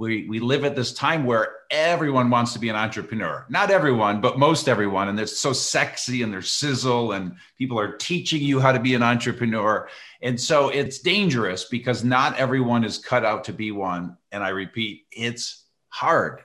we, we live at this time where everyone wants to be an entrepreneur. Not everyone, but most everyone. And they're so sexy and they're sizzle, and people are teaching you how to be an entrepreneur. And so it's dangerous because not everyone is cut out to be one. And I repeat, it's hard.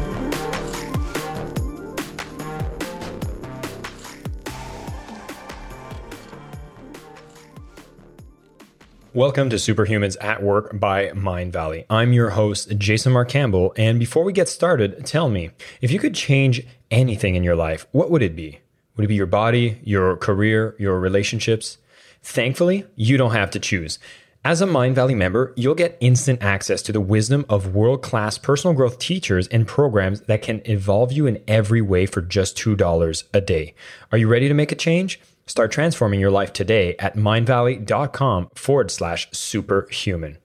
Welcome to Superhumans at Work by Mindvalley. I'm your host, Jason Mark Campbell. And before we get started, tell me if you could change anything in your life, what would it be? Would it be your body, your career, your relationships? Thankfully, you don't have to choose. As a Mindvalley member, you'll get instant access to the wisdom of world class personal growth teachers and programs that can evolve you in every way for just $2 a day. Are you ready to make a change? Start transforming your life today at mindvalley.com forward slash superhuman.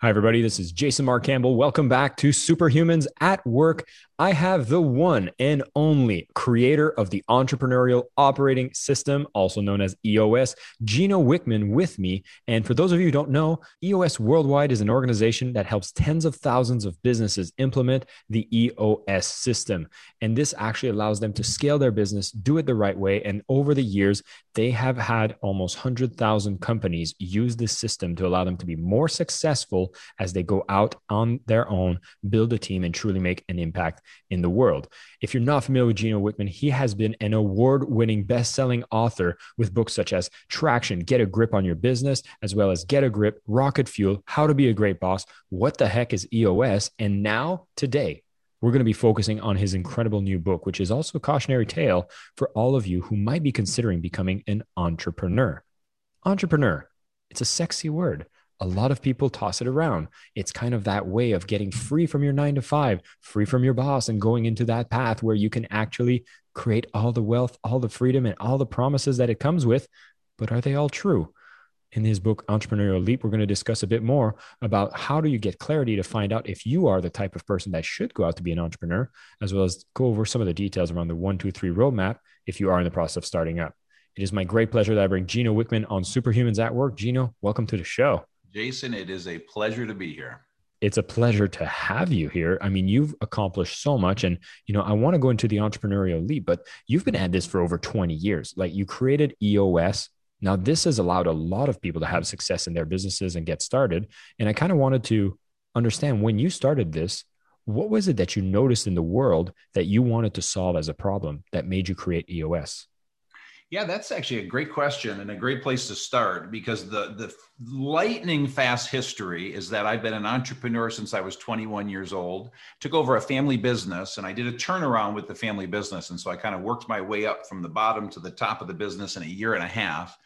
Hi, everybody. This is Jason Mark Campbell. Welcome back to Superhumans at Work. I have the one and only creator of the entrepreneurial operating system, also known as EOS, Gino Wickman, with me. And for those of you who don't know, EOS Worldwide is an organization that helps tens of thousands of businesses implement the EOS system. And this actually allows them to scale their business, do it the right way. And over the years, they have had almost 100,000 companies use this system to allow them to be more successful as they go out on their own, build a team, and truly make an impact in the world. If you're not familiar with Gino Wickman, he has been an award winning best selling author with books such as Traction, Get a Grip on Your Business, as well as Get a Grip, Rocket Fuel, How to Be a Great Boss, What the Heck is EOS, and now today. We're going to be focusing on his incredible new book, which is also a cautionary tale for all of you who might be considering becoming an entrepreneur. Entrepreneur, it's a sexy word a lot of people toss it around. It's kind of that way of getting free from your nine to five, free from your boss, and going into that path where you can actually create all the wealth, all the freedom, and all the promises that it comes with. But are they all true? In his book, Entrepreneurial Leap, we're going to discuss a bit more about how do you get clarity to find out if you are the type of person that should go out to be an entrepreneur, as well as go over some of the details around the one, two, three roadmap if you are in the process of starting up. It is my great pleasure that I bring Gino Wickman on Superhumans at Work. Gino, welcome to the show. Jason, it is a pleasure to be here. It's a pleasure to have you here. I mean, you've accomplished so much. And, you know, I want to go into the entrepreneurial leap, but you've been at this for over 20 years. Like you created EOS. Now, this has allowed a lot of people to have success in their businesses and get started. And I kind of wanted to understand when you started this, what was it that you noticed in the world that you wanted to solve as a problem that made you create EOS? Yeah, that's actually a great question and a great place to start because the the lightning fast history is that I've been an entrepreneur since I was 21 years old. Took over a family business and I did a turnaround with the family business, and so I kind of worked my way up from the bottom to the top of the business in a year and a half.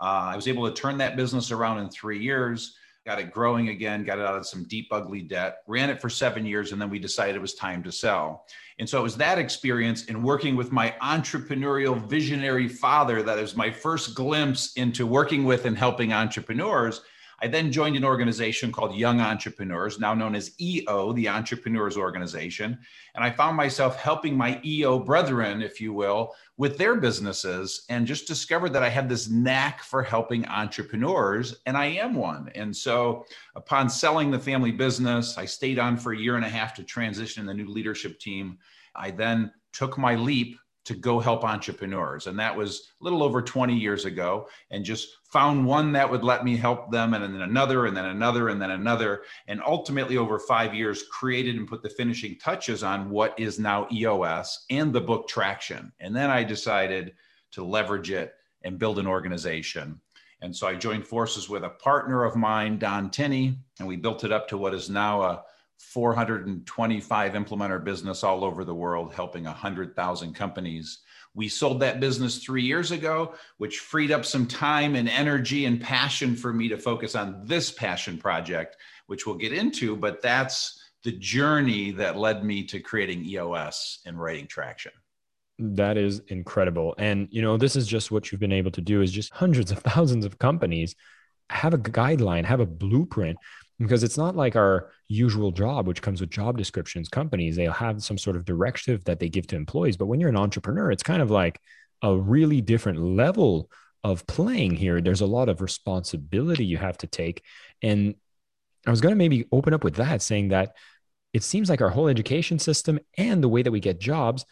Uh, I was able to turn that business around in three years got it growing again, got it out of some deep, ugly debt, ran it for seven years, and then we decided it was time to sell. And so it was that experience in working with my entrepreneurial visionary father that was my first glimpse into working with and helping entrepreneurs I then joined an organization called Young Entrepreneurs, now known as EO, the Entrepreneurs Organization. And I found myself helping my EO brethren, if you will, with their businesses and just discovered that I had this knack for helping entrepreneurs, and I am one. And so, upon selling the family business, I stayed on for a year and a half to transition the new leadership team. I then took my leap to go help entrepreneurs. And that was a little over 20 years ago, and just found one that would let me help them, and then another, and then another, and then another. And ultimately, over five years, created and put the finishing touches on what is now EOS and the book Traction. And then I decided to leverage it and build an organization. And so I joined forces with a partner of mine, Don Tinney, and we built it up to what is now a 425 implementer business all over the world, helping 100,000 companies. We sold that business three years ago, which freed up some time and energy and passion for me to focus on this passion project, which we'll get into. But that's the journey that led me to creating EOS and writing traction. That is incredible. And you know, this is just what you've been able to do is just hundreds of thousands of companies have a guideline, have a blueprint because it's not like our usual job which comes with job descriptions companies they'll have some sort of directive that they give to employees. But when you're an entrepreneur it's kind of like a really different level of playing here. There's a lot of responsibility you have to take. And i was going to maybe open up with that saying that it seems like our whole education system and the way that we get jobs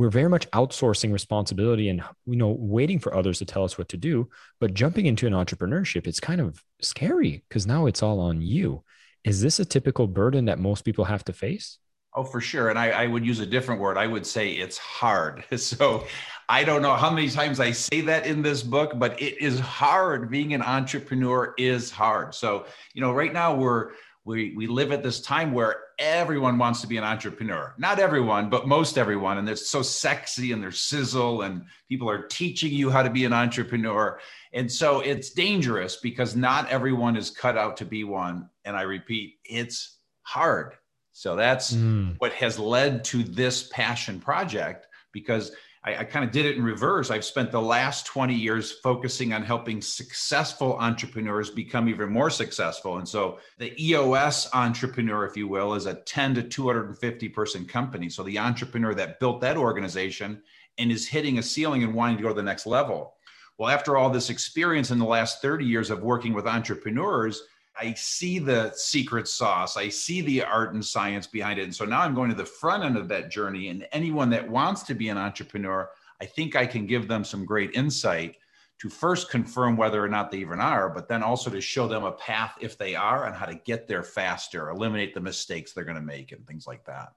we're very much outsourcing responsibility and you know waiting for others to tell us what to do but jumping into an entrepreneurship it's kind of scary because now it's all on you. Is this a typical burden that most people have to face? Oh for sure. And I, I would use a different word. I would say it's hard. So i don't know how many times i say that in this book but it is hard. Being an entrepreneur is hard. So you know right now we're we, we live at this time where everyone wants to be an entrepreneur. Not everyone, but most everyone. And they're so sexy and they're sizzle, and people are teaching you how to be an entrepreneur. And so it's dangerous because not everyone is cut out to be one. And I repeat, it's hard. So that's mm. what has led to this passion project because I, I kind of did it in reverse. I've spent the last 20 years focusing on helping successful entrepreneurs become even more successful. And so the EOS entrepreneur, if you will, is a 10 to 250 person company. So the entrepreneur that built that organization and is hitting a ceiling and wanting to go to the next level. Well, after all this experience in the last 30 years of working with entrepreneurs, I see the secret sauce. I see the art and science behind it. And so now I'm going to the front end of that journey. And anyone that wants to be an entrepreneur, I think I can give them some great insight to first confirm whether or not they even are, but then also to show them a path if they are and how to get there faster, eliminate the mistakes they're going to make, and things like that.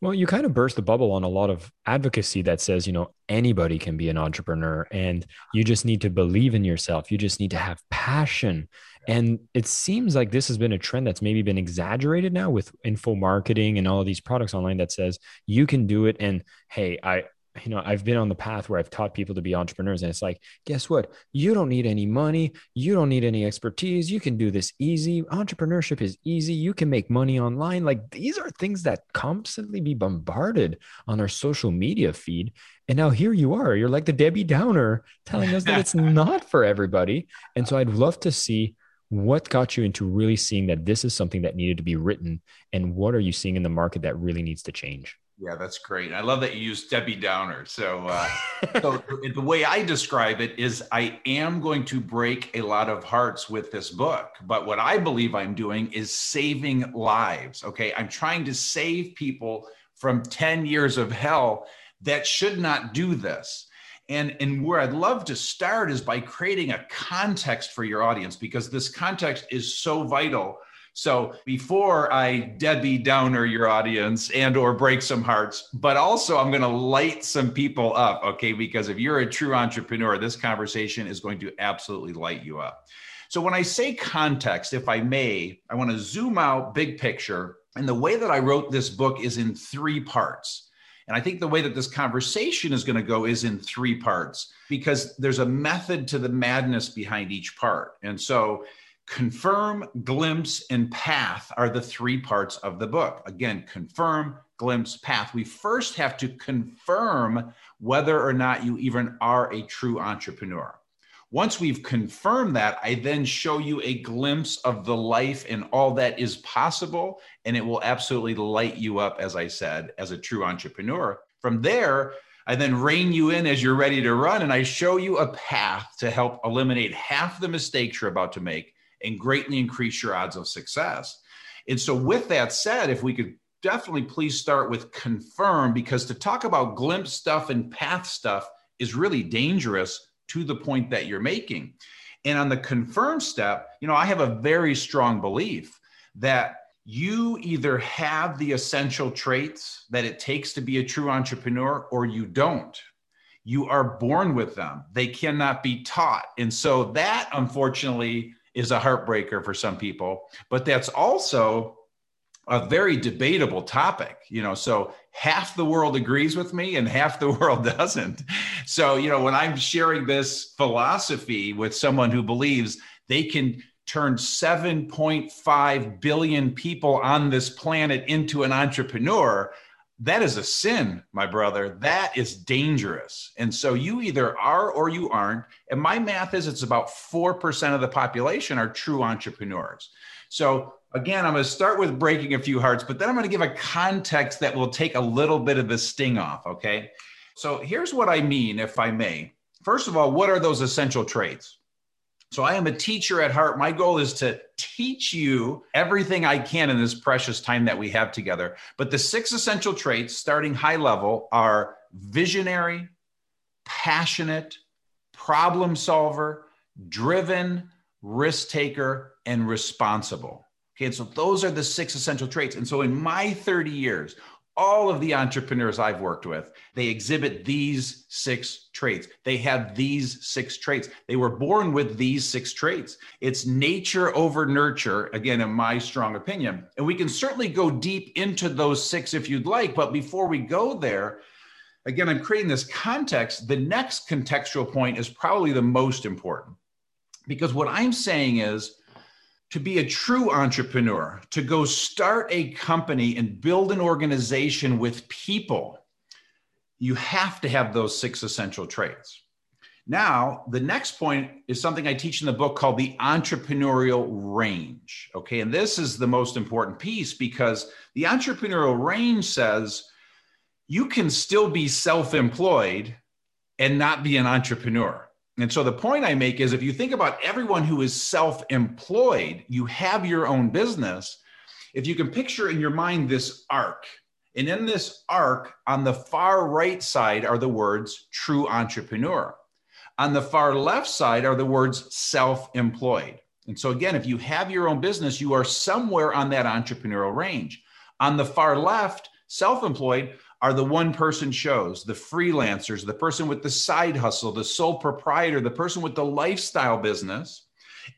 Well, you kind of burst the bubble on a lot of advocacy that says, you know, anybody can be an entrepreneur and you just need to believe in yourself. You just need to have passion. And it seems like this has been a trend that's maybe been exaggerated now with info marketing and all of these products online that says you can do it. And hey, I, you know, I've been on the path where I've taught people to be entrepreneurs. And it's like, guess what? You don't need any money. You don't need any expertise. You can do this easy. Entrepreneurship is easy. You can make money online. Like these are things that constantly be bombarded on our social media feed. And now here you are. You're like the Debbie Downer telling us that it's not for everybody. And so I'd love to see what got you into really seeing that this is something that needed to be written and what are you seeing in the market that really needs to change yeah that's great. I love that you use debbie downer. So, uh, so the way i describe it is i am going to break a lot of hearts with this book but what i believe i'm doing is saving lives okay? I'm trying to save people from 10 years of hell that should not do this. And, and where I'd love to start is by creating a context for your audience because this context is so vital. So before I Debbie Downer your audience and or break some hearts, but also I'm going to light some people up, okay? Because if you're a true entrepreneur, this conversation is going to absolutely light you up. So when I say context, if I may, I want to zoom out big picture. And the way that I wrote this book is in three parts. And I think the way that this conversation is going to go is in three parts because there's a method to the madness behind each part. And so, confirm, glimpse, and path are the three parts of the book. Again, confirm, glimpse, path. We first have to confirm whether or not you even are a true entrepreneur. Once we've confirmed that, I then show you a glimpse of the life and all that is possible. And it will absolutely light you up, as I said, as a true entrepreneur. From there, I then rein you in as you're ready to run, and I show you a path to help eliminate half the mistakes you're about to make and greatly increase your odds of success. And so, with that said, if we could definitely please start with confirm, because to talk about glimpse stuff and path stuff is really dangerous to the point that you're making. And on the confirm step, you know, I have a very strong belief that you either have the essential traits that it takes to be a true entrepreneur or you don't. You are born with them, they cannot be taught. And so that, unfortunately, is a heartbreaker for some people. But that's also a very debatable topic, you know. So half the world agrees with me and half the world doesn't. So, you know, when I'm sharing this philosophy with someone who believes they can turn 7.5 billion people on this planet into an entrepreneur, that is a sin, my brother. That is dangerous. And so you either are or you aren't. And my math is it's about 4% of the population are true entrepreneurs. So again, I'm going to start with breaking a few hearts, but then I'm going to give a context that will take a little bit of the sting off. Okay. So here's what I mean, if I may. First of all, what are those essential traits? So I am a teacher at heart. My goal is to teach you everything I can in this precious time that we have together. But the six essential traits, starting high level, are visionary, passionate, problem solver, driven, risk taker, and responsible. Okay, and so those are the six essential traits. And so in my 30 years, all of the entrepreneurs I've worked with, they exhibit these six traits. They have these six traits. They were born with these six traits. It's nature over nurture, again, in my strong opinion. And we can certainly go deep into those six if you'd like. But before we go there, again, I'm creating this context. The next contextual point is probably the most important because what I'm saying is, to be a true entrepreneur, to go start a company and build an organization with people, you have to have those six essential traits. Now, the next point is something I teach in the book called the entrepreneurial range. Okay. And this is the most important piece because the entrepreneurial range says you can still be self employed and not be an entrepreneur. And so the point I make is if you think about everyone who is self employed, you have your own business. If you can picture in your mind this arc, and in this arc, on the far right side are the words true entrepreneur. On the far left side are the words self employed. And so, again, if you have your own business, you are somewhere on that entrepreneurial range. On the far left, self employed are the one person shows, the freelancers, the person with the side hustle, the sole proprietor, the person with the lifestyle business.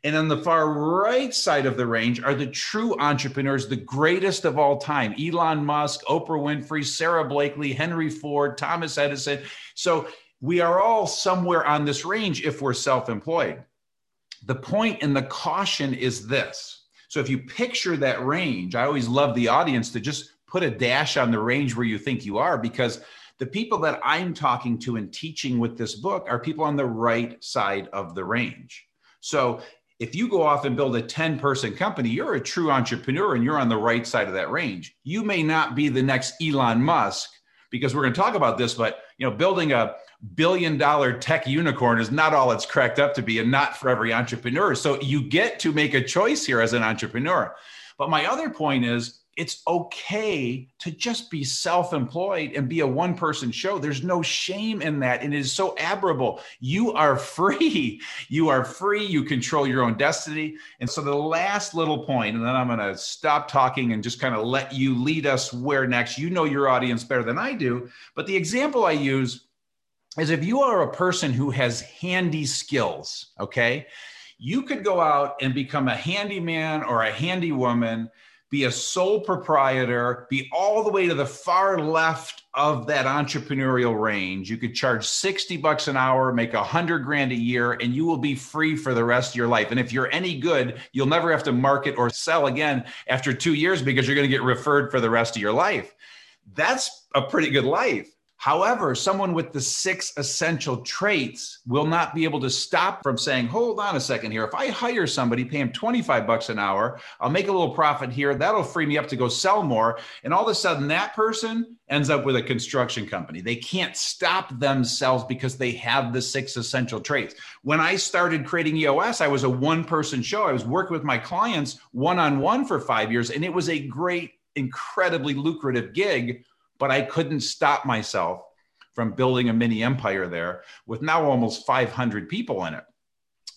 And on the far right side of the range are the true entrepreneurs, the greatest of all time Elon Musk, Oprah Winfrey, Sara Blakely, Henry Ford, Thomas Edison. So we are all somewhere on this range if we're self employed. The point and the caution is this. So if you picture that range, I always love the audience to just put a dash on the range where you think you are because the people that I'm talking to and teaching with this book are people on the right side of the range. So if you go off and build a 10 person company, you're a true entrepreneur and you're on the right side of that range. You may not be the next Elon Musk because we're going to talk about this, but you know, building a billion dollar tech unicorn is not all it's cracked up to be and not for every entrepreneur. So you get to make a choice here as an entrepreneur. But my other point is it's okay to just be self employed and be a one person show. There's no shame in that. And it is so admirable. You are free. You are free. You control your own destiny. And so, the last little point, and then I'm going to stop talking and just kind of let you lead us where next. You know your audience better than I do. But the example I use is if you are a person who has handy skills, okay, you could go out and become a handyman or a handy woman be a sole proprietor, be all the way to the far left of that entrepreneurial range. You could charge 60 bucks an hour, make a hundred grand a year, and you will be free for the rest of your life. And if you're any good, you'll never have to market or sell again after two years because you're going to get referred for the rest of your life. That's a pretty good life. However, someone with the six essential traits will not be able to stop from saying, hold on a second here. If I hire somebody, pay him 25 bucks an hour, I'll make a little profit here. That'll free me up to go sell more. And all of a sudden, that person ends up with a construction company. They can't stop themselves because they have the six essential traits. When I started creating EOS, I was a one person show. I was working with my clients one on one for five years, and it was a great, incredibly lucrative gig but I couldn't stop myself from building a mini empire there with now almost 500 people in it.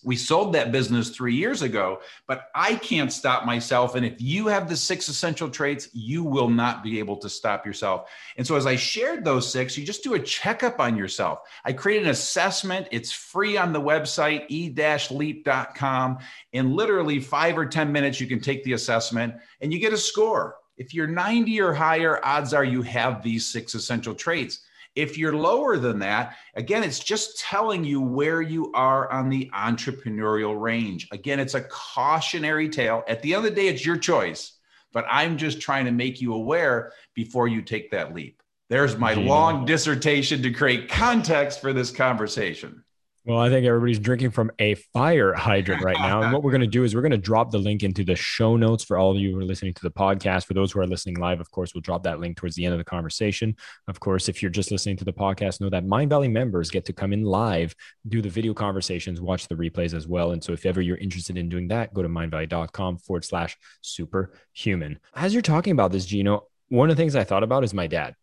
We sold that business three years ago, but I can't stop myself. And if you have the six essential traits, you will not be able to stop yourself. And so, as I shared those six, you just do a checkup on yourself. I created an assessment. It's free on the website, e leap.com. In literally five or 10 minutes, you can take the assessment and you get a score. If you're 90 or higher, odds are you have these six essential traits. If you're lower than that, again, it's just telling you where you are on the entrepreneurial range. Again, it's a cautionary tale. At the end of the day, it's your choice. but I'm just trying to make you aware before you take that leap. There's my long dissertation to create context for this conversation. Well, I think everybody's drinking from a fire hydrant right now. and what we're going to do is we're going to drop the link into the show notes for all of you who are listening to the podcast. For those who are listening live, of course, we'll drop that link towards the end of the conversation. Of course, if you're just listening to the podcast, know that Mindvalley members get to come in live, do the video conversations, watch the replays as well. And so if ever you're interested in doing that, go to mindvalley.com forward slash superhuman. As you're talking about this, Gino, one of the things I thought about is my dad.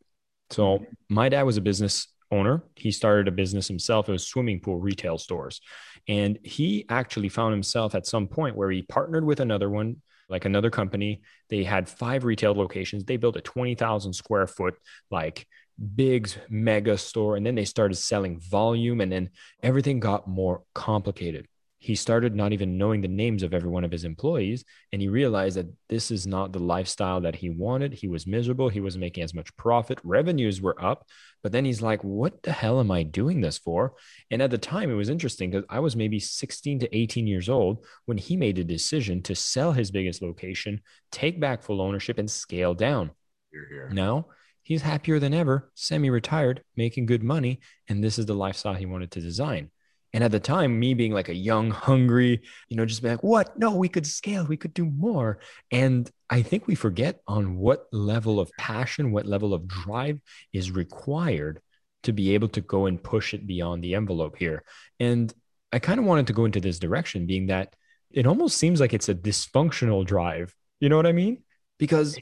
So my dad was a business owner. He started a business himself. It was swimming pool retail stores. And he actually found himself at some point where he partnered with another one, like another company. They had five retail locations. They built a 20,000 square foot, like big mega store. And then they started selling volume. And then everything got more complicated he started not even knowing the names of every one of his employees and he realized that this is not the lifestyle that he wanted. He was miserable. He wasn't making as much profit. Revenues were up. But then he's like what the hell am i doing this for? And at the time it was interesting because i was maybe 16 to 18 years old when he made a decision to sell his biggest location take back full ownership and scale down. Here, here. now he's happier than ever semi-retired making good money and this is the lifestyle he wanted to design and at the time, me being like a young, hungry, you know, just being like, what? No, we could scale, we could do more. And I think we forget on what level of passion, what level of drive is required to be able to go and push it beyond the envelope here. And I kind of wanted to go into this direction, being that it almost seems like it's a dysfunctional drive. You know what I mean? Because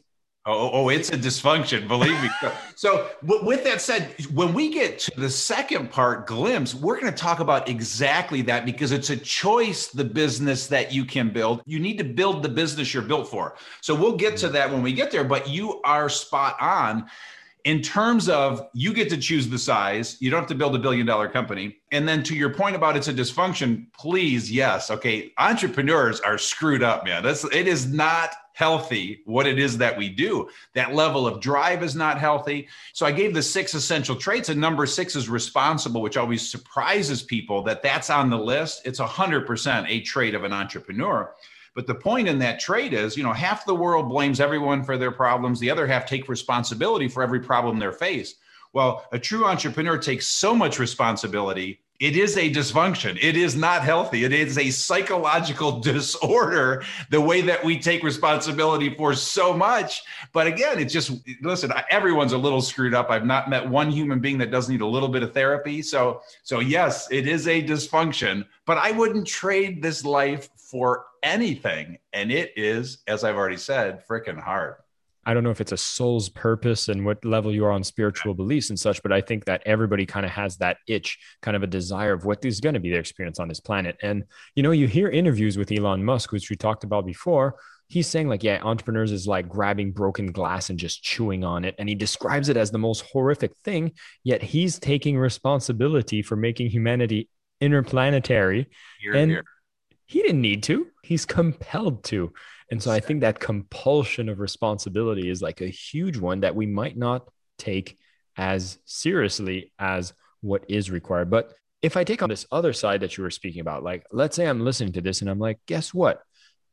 Oh, oh, oh, it's a dysfunction, believe me. so, with that said, when we get to the second part, glimpse, we're going to talk about exactly that because it's a choice, the business that you can build. You need to build the business you're built for. So, we'll get to that when we get there, but you are spot on in terms of you get to choose the size you don't have to build a billion dollar company and then to your point about it's a dysfunction please yes okay entrepreneurs are screwed up man that's it is not healthy what it is that we do that level of drive is not healthy so i gave the six essential traits and number six is responsible which always surprises people that that's on the list it's 100% a trait of an entrepreneur but the point in that trait is, you know, half the world blames everyone for their problems, the other half take responsibility for every problem they're faced. Well, a true entrepreneur takes so much responsibility. It is a dysfunction. It is not healthy. It is a psychological disorder, the way that we take responsibility for so much. But again, it's just, listen, everyone's a little screwed up. I've not met one human being that doesn't need a little bit of therapy. So, so yes, it is a dysfunction, but I wouldn't trade this life for anything. And it is, as I've already said, freaking hard. I don't know if it's a soul's purpose and what level you are on spiritual beliefs and such, but I think that everybody kind of has that itch, kind of a desire of what is going to be their experience on this planet. And, you know, you hear interviews with Elon Musk, which we talked about before. He's saying, like, yeah, entrepreneurs is like grabbing broken glass and just chewing on it. And he describes it as the most horrific thing, yet he's taking responsibility for making humanity interplanetary. Here, and here he didn't need to he's compelled to and so i think that compulsion of responsibility is like a huge one that we might not take as seriously as what is required. But if i take on this other side that you were speaking about like let's say i'm listening to this and i'm like guess what?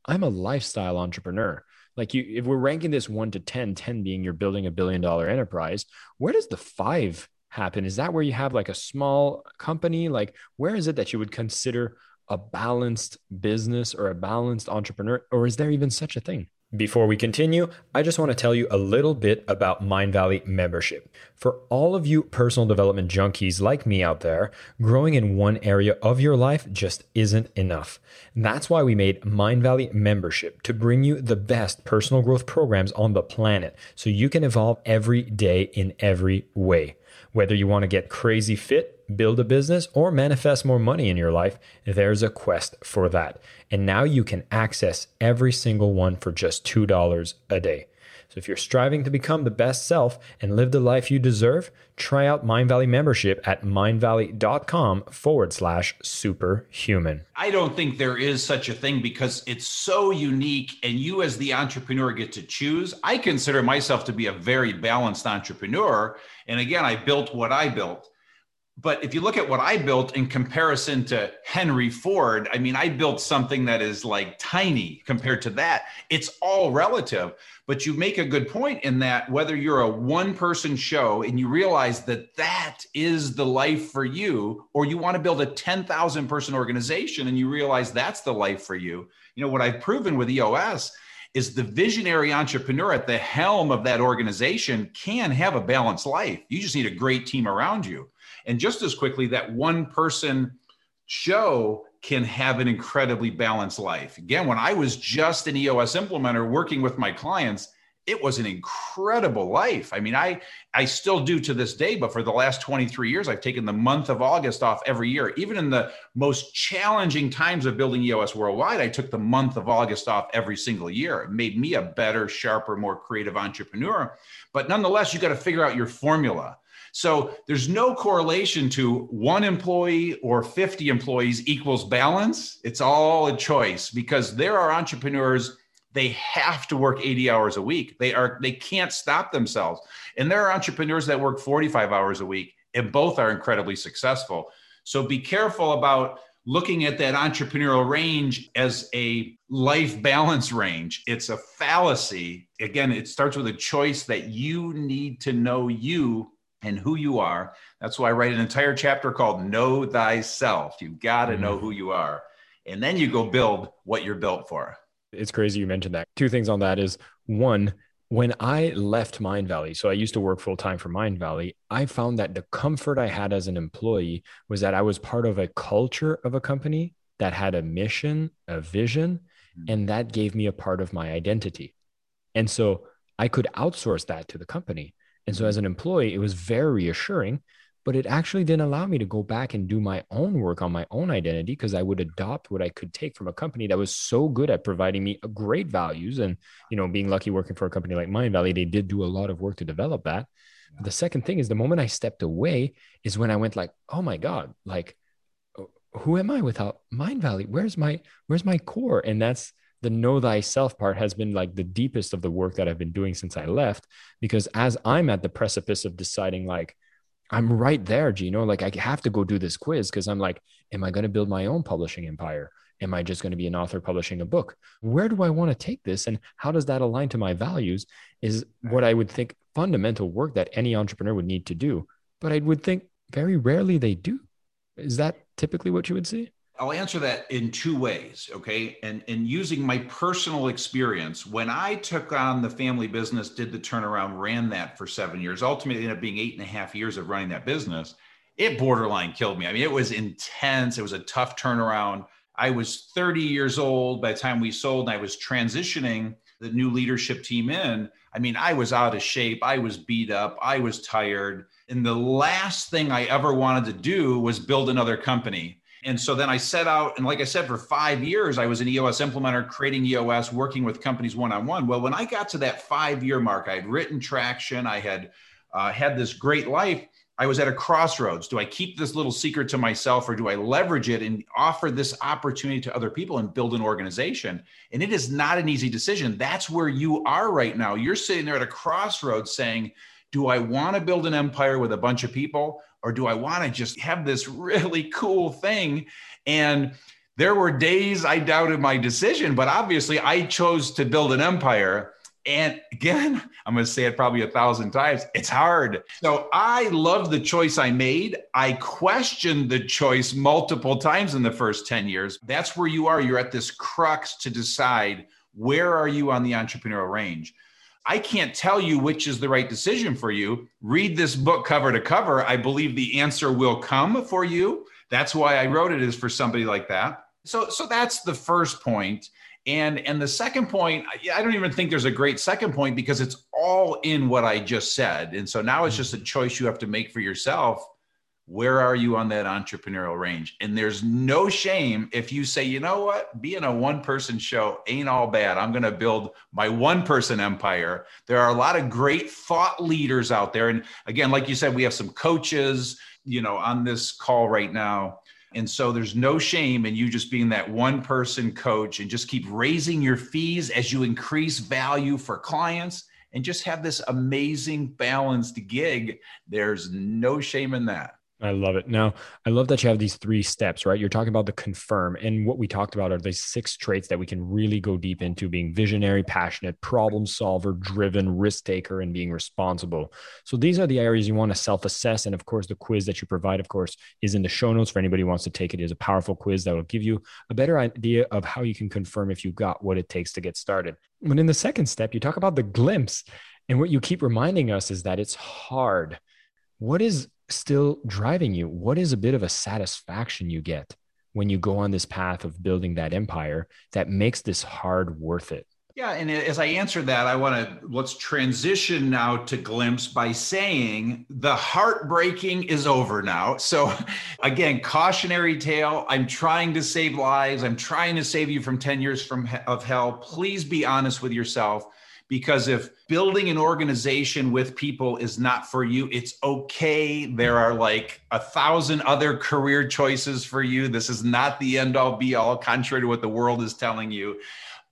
I'm a lifestyle entrepreneur. Like you if we're ranking this 1 to 10 10 being you're building a billion dollar enterprise where does the 5 happen? Is that where you have like a small company? Like where is it that you would consider a balanced business or a balanced entrepreneur, or is there even such a thing? Before we continue, I just want to tell you a little bit about Mindvalley membership. For all of you personal development junkies like me out there, growing in one area of your life just isn't enough. That's why we made Mindvalley membership to bring you the best personal growth programs on the planet so you can evolve every day in every way. Whether you want to get crazy fit, build a business, or manifest more money in your life, there's a quest for that. And now you can access every single one for just $2 a day. So if you're striving to become the best self and live the life you deserve, try out Mindvalley membership at mindvalley.com forward slash superhuman. I don't think there is such a thing because it's so unique and you as the entrepreneur get to choose. I consider myself to be a very balanced entrepreneur. And again, I built what I built but if you look at what I built in comparison to Henry Ford, I mean, I built something that is like tiny compared to that. It's all relative. But you make a good point in that whether you're a one person show and you realize that that is the life for you, or you want to build a 10,000 person organization and you realize that's the life for you. You know, what I've proven with EOS is the visionary entrepreneur at the helm of that organization can have a balanced life. You just need a great team around you. And just as quickly, that one person show can have an incredibly balanced life. Again, when I was just an EOS implementer working with my clients, it was an incredible life. I mean, I I still do to this day, but for the last 23 years, I've taken the month of August off every year. Even in the most challenging times of building EOS worldwide, I took the month of August off every single year. It made me a better, sharper, more creative entrepreneur. But nonetheless, you got to figure out your formula. So there's no correlation to one employee or 50 employees equals balance. It's all a choice because there are entrepreneurs they have to work 80 hours a week. They are they can't stop themselves. And there are entrepreneurs that work 45 hours a week and both are incredibly successful. So be careful about looking at that entrepreneurial range as a life balance range. It's a fallacy. Again, it starts with a choice that you need to know you and who you are. That's why I write an entire chapter called Know Thyself. You've got to know mm-hmm. who you are. And then you go build what you're built for. It's crazy you mentioned that. Two things on that is one, when I left Mindvalley, so I used to work full time for Mindvalley, I found that the comfort I had as an employee was that I was part of a culture of a company that had a mission, a vision, mm-hmm. and that gave me a part of my identity. And so I could outsource that to the company. And so as an employee, it was very reassuring, but it actually didn't allow me to go back and do my own work on my own identity because I would adopt what I could take from a company that was so good at providing me uh, great values. And, you know, being lucky working for a company like Mindvalley, they did do a lot of work to develop that. Yeah. The second thing is the moment I stepped away is when I went like, oh my God, like, uh, who am I without Mindvalley? Where's my, where's my core? And that's, the know thyself part has been like the deepest of the work that I've been doing since I left. Because as I'm at the precipice of deciding, like, I'm right there, Gino, like, I have to go do this quiz because I'm like, am I going to build my own publishing empire? Am I just going to be an author publishing a book? Where do I want to take this? And how does that align to my values? Is what I would think fundamental work that any entrepreneur would need to do. But I would think very rarely they do. Is that typically what you would see? I'll answer that in two ways, okay? And and using my personal experience, when I took on the family business, did the turnaround, ran that for seven years, ultimately ended up being eight and a half years of running that business. It borderline killed me. I mean, it was intense. It was a tough turnaround. I was 30 years old by the time we sold, and I was transitioning the new leadership team in. I mean, I was out of shape. I was beat up. I was tired. And the last thing I ever wanted to do was build another company. And so then I set out, and like I said, for five years, I was an EOS implementer, creating EOS, working with companies one on one. Well, when I got to that five year mark, I had written traction, I had uh, had this great life. I was at a crossroads. Do I keep this little secret to myself or do I leverage it and offer this opportunity to other people and build an organization? And it is not an easy decision. That's where you are right now. You're sitting there at a crossroads saying, Do I want to build an empire with a bunch of people or do I want to just have this really cool thing? And there were days I doubted my decision, but obviously I chose to build an empire. And again, I'm going to say it probably a thousand times. It's hard. So I love the choice I made. I questioned the choice multiple times in the first 10 years. That's where you are. You're at this crux to decide where are you on the entrepreneurial range. I can't tell you which is the right decision for you. Read this book cover to cover. I believe the answer will come for you. That's why I wrote it is for somebody like that. So so that's the first point. And and the second point, I don't even think there's a great second point because it's all in what I just said. And so now it's just a choice you have to make for yourself where are you on that entrepreneurial range? And there's no shame if you say, you know what, being a one person show ain't all bad. I'm going to build my one person empire. There are a lot of great thought leaders out there. And again, like you said, we have some coaches, you know, on this call right now. And so there's no shame in you just being that one person coach and just keep raising your fees as you increase value for clients and just have this amazing balanced gig. There's no shame in that. I love it. Now, I love that you have these three steps, right? You're talking about the confirm. And what we talked about are these six traits that we can really go deep into being visionary, passionate, problem solver, driven, risk taker, and being responsible. So these are the areas you want to self assess. And of course, the quiz that you provide, of course, is in the show notes for anybody who wants to take it. It is a powerful quiz that will give you a better idea of how you can confirm if you got what it takes to get started. But in the second step, you talk about the glimpse. And what you keep reminding us is that it's hard. What is still driving you? What is a bit of a satisfaction you get when you go on this path of building that empire that makes this hard worth it? Yeah, and as I answer that, I want to let's transition now to glimpse by saying the heartbreaking is over now. So, again, cautionary tale. I'm trying to save lives. I'm trying to save you from 10 years from of hell. Please be honest with yourself because if building an organization with people is not for you it's okay. There are like a thousand other career choices for you. This is not the end all be all contrary to what the world is telling you.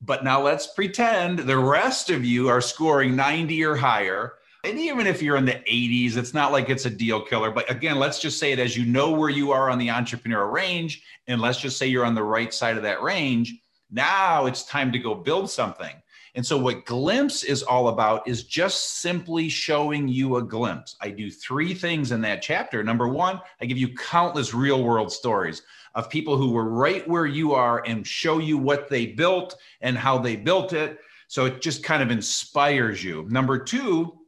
But now let's pretend the rest of you are scoring 90 or higher. And even if you're in the 80s it's not like it's a deal killer. But again let's just say it as you know where you are on the entrepreneurial range and let's just say you're on the right side of that range. Now it's time to go build something and so, what Glimpse is all about is just simply showing you a glimpse. I do three things in that chapter. Number one, I give you countless real world stories of people who were right where you are and show you what they built and how they built it. So, it just kind of inspires you. Number two,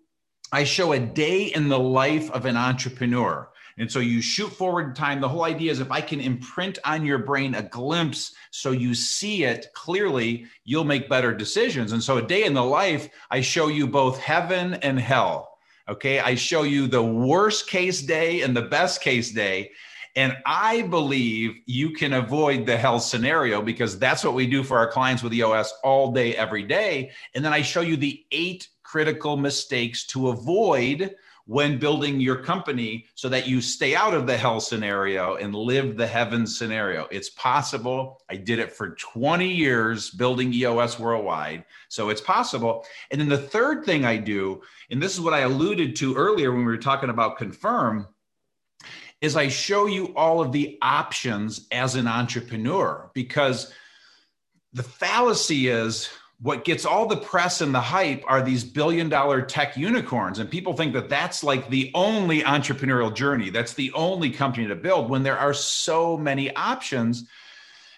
I show a day in the life of an entrepreneur. And so you shoot forward in time. The whole idea is if I can imprint on your brain a glimpse so you see it clearly, you'll make better decisions. And so a day in the life, I show you both heaven and hell. Okay. I show you the worst case day and the best case day. And I believe you can avoid the hell scenario because that's what we do for our clients with EOS all day, every day. And then I show you the eight critical mistakes to avoid when building your company so that you stay out of the hell scenario and live the heaven scenario. It's possible. I did it for 20 years building EOS worldwide. So it's possible. And then the third thing I do, and this is what I alluded to earlier when we were talking about confirm, is I show you all of the options as an entrepreneur because the fallacy is what gets all the press and the hype are these billion dollar tech unicorns. And people think that that's like the only entrepreneurial journey. That's the only company to build when there are so many options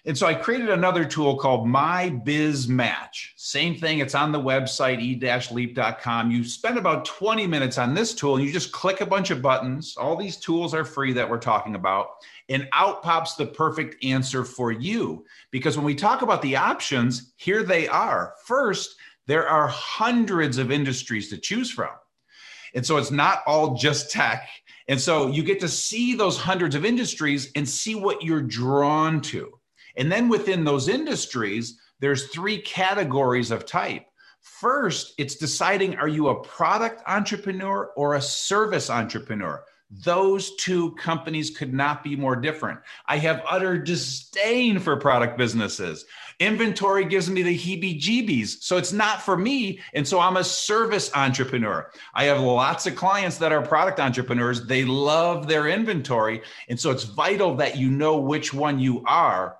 and so i created another tool called my biz match same thing it's on the website e-leap.com you spend about 20 minutes on this tool and you just click a bunch of buttons all these tools are free that we're talking about and out pops the perfect answer for you. Because when we talk about the options, here they are. First, there are hundreds of industries to choose from. And so it's not all just tech. And so you get to see those hundreds of industries and see what you're drawn to. And then within those industries, there's three categories of type. First, it's deciding are you a product entrepreneur or a service entrepreneur? Those two companies could not be more different. I have utter disdain for product businesses. Inventory gives me the heebie jeebies. So it's not for me. And so I'm a service entrepreneur. I have lots of clients that are product entrepreneurs. They love their inventory. And so it's vital that you know which one you are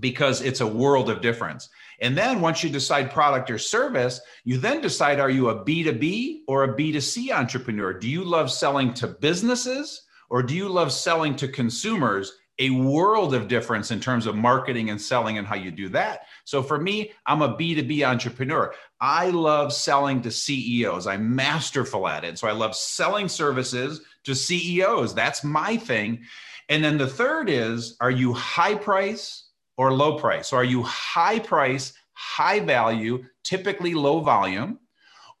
because it's a world of difference. And then once you decide product or service, you then decide are you a B2B or a B2C entrepreneur? Do you love selling to businesses or do you love selling to consumers? A world of difference in terms of marketing and selling and how you do that. So for me, I'm a B2B entrepreneur. I love selling to CEOs. I'm masterful at it. So I love selling services to CEOs. That's my thing. And then the third is are you high price or low price? So are you high price, high value, typically low volume?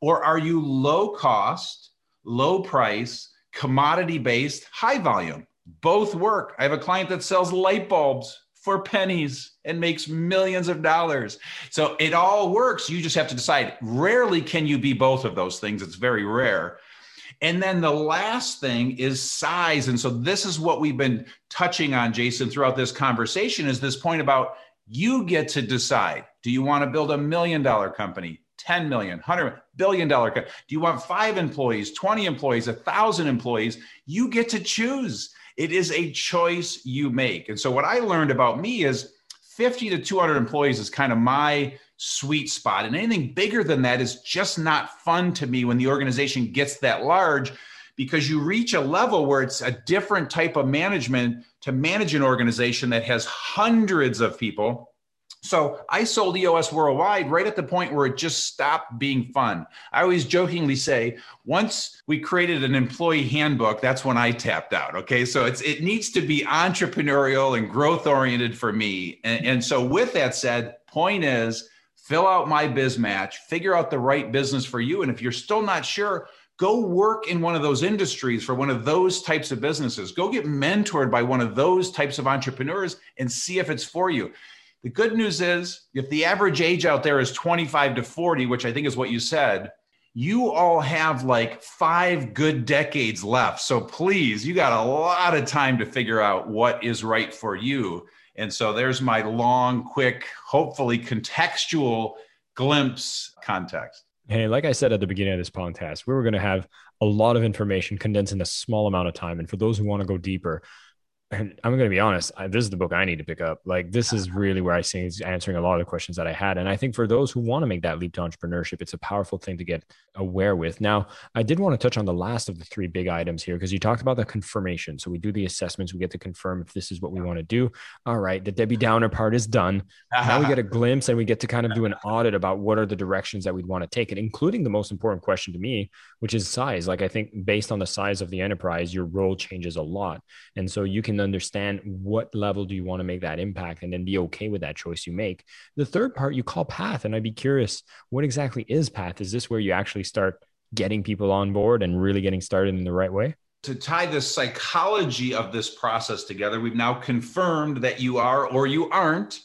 Or are you low cost, low price, commodity based, high volume? Both work. I have a client that sells light bulbs for pennies and makes millions of dollars. So it all works. You just have to decide. Rarely can you be both of those things. It's very rare. And then the last thing is size. And so this is what we've been touching on, Jason, throughout this conversation is this point about you get to decide. Do you want to build a million dollar company, 10 million, 100 billion dollar company? Do you want five employees, 20 employees, a thousand employees? You get to choose. It is a choice you make. And so what I learned about me is 50 to 200 employees is kind of my sweet spot. And anything bigger than that is just not fun to me when the organization gets that large because you reach a level where it's a different type of management to manage an organization that has hundreds of people. So I sold EOS worldwide right at the point where it just stopped being fun. I always jokingly say, once we created an employee handbook, that's when I tapped out. Okay, so it's it needs to be entrepreneurial and growth oriented for me. And, and so with that said, point is fill out my biz match, figure out the right business for you. And if you're still not sure, go work in one of those industries for one of those types of businesses. Go get mentored by one of those types of entrepreneurs and see if it's for you. The good news is, if the average age out there is 25 to 40, which I think is what you said, you all have like five good decades left. So please, you got a lot of time to figure out what is right for you. And so there's my long, quick, hopefully contextual glimpse context. Hey, like I said at the beginning of this podcast, we were going to have a lot of information condensed in a small amount of time. And for those who want to go deeper, and I'm going to be honest, I, this is the book I need to pick up. Like, this is uh-huh. really where I see it's answering a lot of the questions that I had. And I think for those who want to make that leap to entrepreneurship, it's a powerful thing to get aware with. Now, I did want to touch on the last of the three big items here because you talked about the confirmation. So we do the assessments, we get to confirm if this is what we want to do. All right, the Debbie Downer part is done. Now we get a glimpse and we get to kind of do an audit about what are the directions that we'd want to take it, including the most important question to me, which is size. Like, I think based on the size of the enterprise, your role changes a lot. And so you can understand what level do you want to make that impact and then be okay with that choice you make. The third part you call path. And I'd be curious, what exactly is path? Is this where you actually start getting people on board and really getting started in the right way? To tie the psychology of this process together, we've now confirmed that you are or you aren't.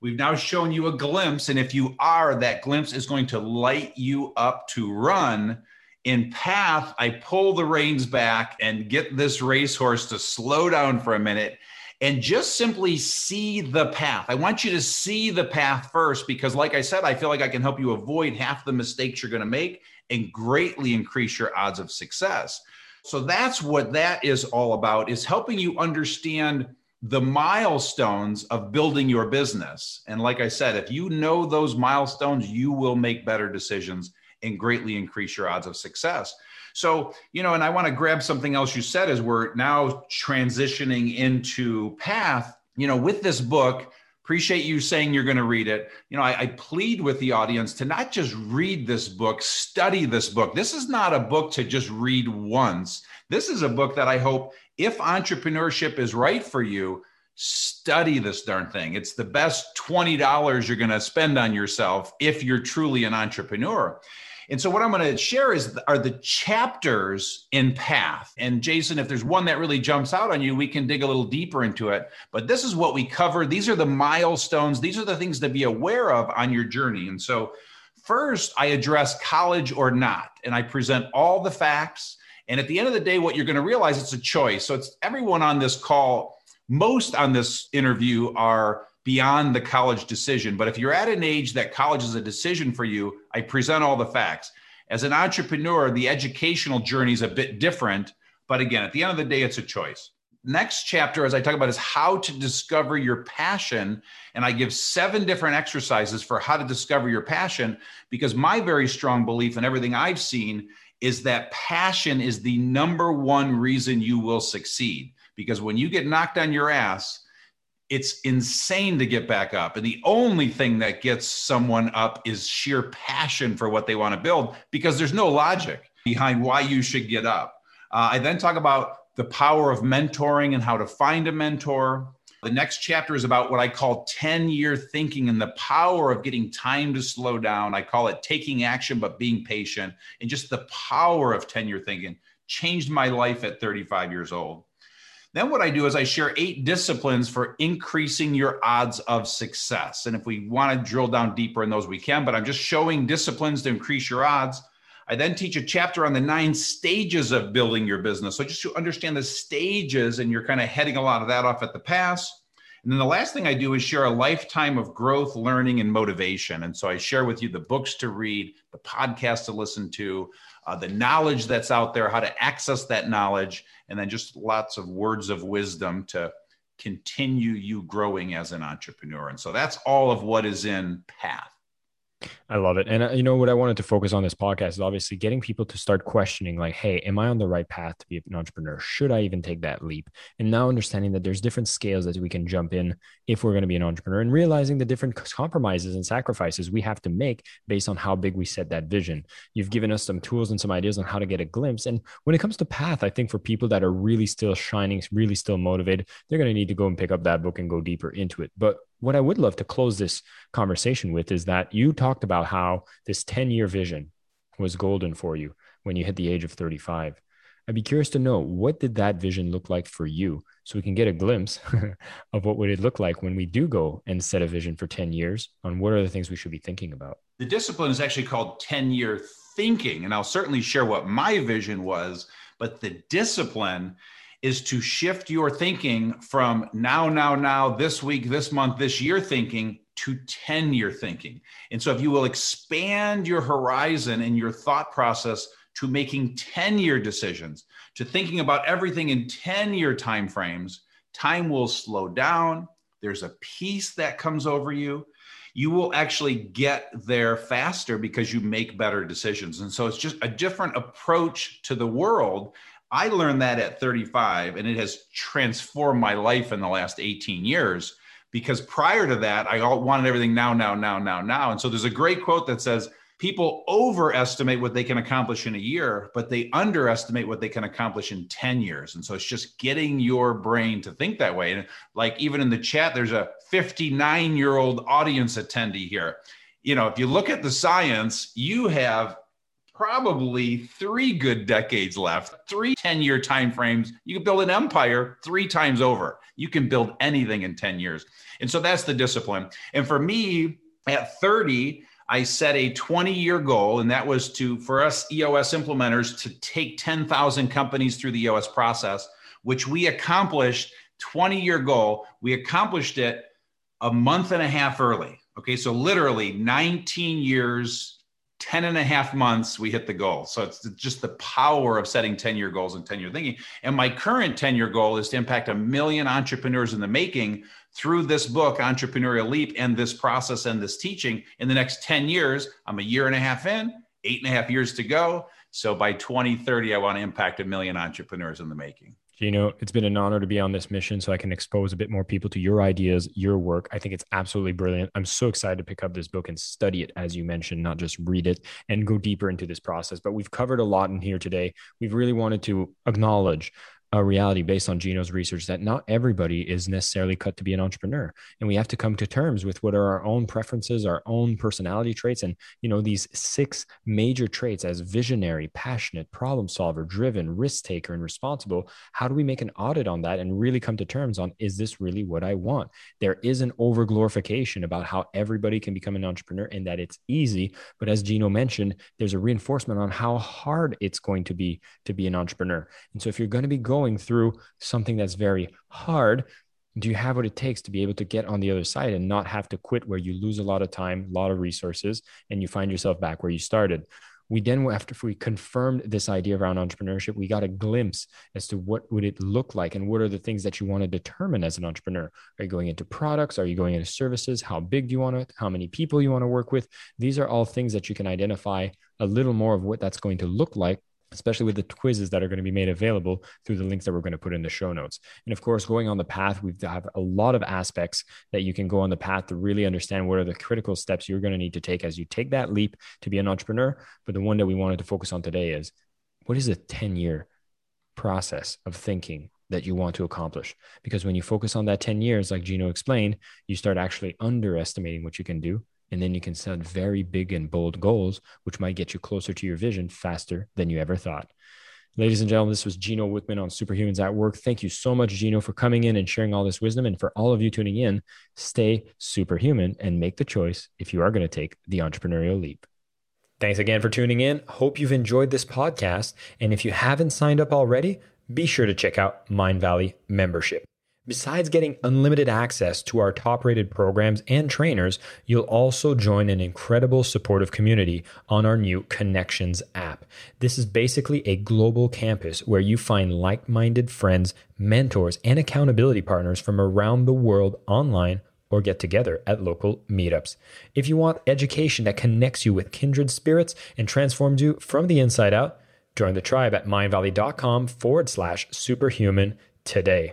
We've now shown you a glimpse. And if you are, that glimpse is going to light you up to run in path, I pull the reins back and get this racehorse to slow down for a minute and just simply see the path. I want you to see the path first because, like I said, I feel like I can help you avoid half the mistakes you're going to make and greatly increase your odds of success. So that's what that is all about is helping you understand the milestones of building your business. And like I said, if you know those milestones, you will make better decisions and greatly increase your odds of success. So, you know, and I want to grab something else you said as we're now transitioning into path, you know, with this book, appreciate you saying you're going to read it. You know, I, I, plead with the audience to not just read this book, study this book. This is not a book to just read once. This is a book that I hope, if entrepreneurship is right for you, study this darn thing. It's the best $20 you're going to spend on yourself if you're truly an entrepreneur. And so what I'm going to share is are the chapters in Path. And Jason, if there's one that really jumps out on you, we can dig a little deeper into it. But this is what we cover. These are the milestones. These are the things to be aware of on your journey. And so first, I address college or not, and I present all the facts. And at the end of the day, what you're going to realize it's a choice. So it's everyone on this call, most on this interview are beyond the college decision. But if you're at an age that college is a decision for you, I present all the facts. As an entrepreneur, the educational journey is a bit different. But again, at the end of the day, it's a choice. Next chapter, as I talk about, is how to discover your passion. And I give seven different exercises for how to discover your passion because my very strong belief in everything I've seen is that passion is the number one reason you will succeed. Because when you get knocked on your ass, it's insane to get back up. And the only thing that gets someone up is sheer passion for what they want to build because there's no logic behind why you should get up. Uh, I then talk about the power of mentoring and how to find a mentor. The next chapter is about what I call 10 year thinking and the power of getting time to slow down. I call it taking action, but being patient, and just the power of 10 year thinking changed my life at 35 years old. Then what I do is I share eight disciplines for increasing your odds of success. And if we want to drill down deeper in those, we can, but I'm just showing disciplines to increase your odds. I then teach a chapter on the nine stages of building your business. So just to understand the stages, and you're kind of heading a lot of that off at the pass. And then the last thing I do is share a lifetime of growth, learning, and motivation. And so I share with you the books to read, the podcast to listen to, uh, the knowledge that's out there, how to access that knowledge, and then just lots of words of wisdom to continue you growing as an entrepreneur. And so that's all of what is in Path. I love it. And uh, you know what I wanted to focus on this podcast is obviously getting people to start questioning like, hey, am I on the right path to be an entrepreneur? Should I even take that leap? And now understanding that there's different scales that we can jump in if we're going to be an entrepreneur and realizing the different compromises and sacrifices we have to make based on how big we set that vision. You've given us some tools and some ideas on how to get a glimpse. And when it comes to path, I think for people that are really still shining, really still motivated, they're going to need to go and pick up that book and go deeper into it. But what I would love to close this conversation with is that you talked about how this 10 year vision was golden for you when you hit the age of 35. I'd be curious to know what did that vision look like for you so we can get a glimpse of what would it look like when we do go and set a vision for 10 years on what are the things we should be thinking about. The discipline is actually called 10 year thinking and I'll certainly share what my vision was, but the discipline is to shift your thinking from now, now, now, this week, this month, this year thinking to 10 year thinking. And so if you will expand your horizon and your thought process to making 10 year decisions, to thinking about everything in 10 year time frames, time will slow down. There's a peace that comes over you. You will actually get there faster because you make better decisions. And so it's just a different approach to the world I learned that at 35, and it has transformed my life in the last 18 years. Because prior to that, I wanted everything now, now, now, now, now. And so there's a great quote that says, People overestimate what they can accomplish in a year, but they underestimate what they can accomplish in 10 years. And so it's just getting your brain to think that way. And like even in the chat, there's a 59 year old audience attendee here. You know, if you look at the science, you have probably three good decades left, three 10 year time frames. You can build an empire three times over. You can build anything in 10 years. And so that's the discipline. And for me, at 30, I set a 20 year goal, and that was to, for us EOS implementers, to take 10,000 companies through the EOS process, which we accomplished 20 year goal. We accomplished it a month and a half early. Okay, so literally 19 years 10 and a half months we hit the goal. So it's just the power of setting 10 year goals and 10 year thinking. And my current 10 year goal is to impact a million entrepreneurs in the making through this book entrepreneurial leap and this process and this teaching. In the next 10 years i'm a year and a half in eight and a half years to go. So by 2030 i want to impact a million entrepreneurs in the making Gino, it's been an honor to be on this mission so I can expose a bit more people to your ideas, your work. I think it's absolutely brilliant. I'm so excited to pick up this book and study it, as you mentioned, not just read it and go deeper into this process. But we've covered a lot in here today. We've really wanted to acknowledge a reality based on Gino's research that not everybody is necessarily cut to be an entrepreneur. And we have to come to terms with what are our own preferences, our own personality traits. And, you know, these six major traits as visionary, passionate, problem solver, driven, risk taker, and responsible. How do we make an audit on that and really come to terms on is this really what I want? There is an over glorification about how everybody can become an entrepreneur and that it's easy. But as Gino mentioned, there's a reinforcement on how hard it's going to be to be an entrepreneur. And so if you're going to be going going through something that's very hard, do you have what it takes to be able to get on the other side and not have to quit where you lose a lot of time, a lot of resources, and you find yourself back where you started? We then, after we confirmed this idea around entrepreneurship, we got a glimpse as to what would it look like and what are the things that you want to determine as an entrepreneur. Are you going into products? Are you going into services? How big do you want it? How many people you want to work with? These are all things that you can identify a little more of what that's going to look like especially with the quizzes that are going to be made available through the links that we're going to put in the show notes. And of course, going on the path, we have a lot of aspects that you can go on the path to really understand what are the critical steps you're going to need to take as you take that leap to be an entrepreneur. But the one that we wanted to focus on today is what is a 10 year process of thinking that you want to accomplish? Because when you focus on that 10 years, like Gino explained, you start actually underestimating what you can do and then you can set very big and bold goals, which might get you closer to your vision faster than you ever thought. Ladies and gentlemen, this was Gino Wickman on Superhumans at Work. Thank you so much, Gino, for coming in and sharing all this wisdom. And for all of you tuning in, stay superhuman and make the choice if you are going to take the entrepreneurial leap. Thanks again for tuning in. Hope you've enjoyed this podcast. And if you haven't signed up already, be sure to check out Mindvalley membership. Besides getting unlimited access to our top rated programs and trainers, you'll also join an incredible supportive community on our new Connections app. This is basically a global campus where you find like minded friends, mentors, and accountability partners from around the world online or get together at local meetups. If you want education that connects you with kindred spirits and transforms you from the inside out, join the tribe at mindvalley.com forward slash superhuman today.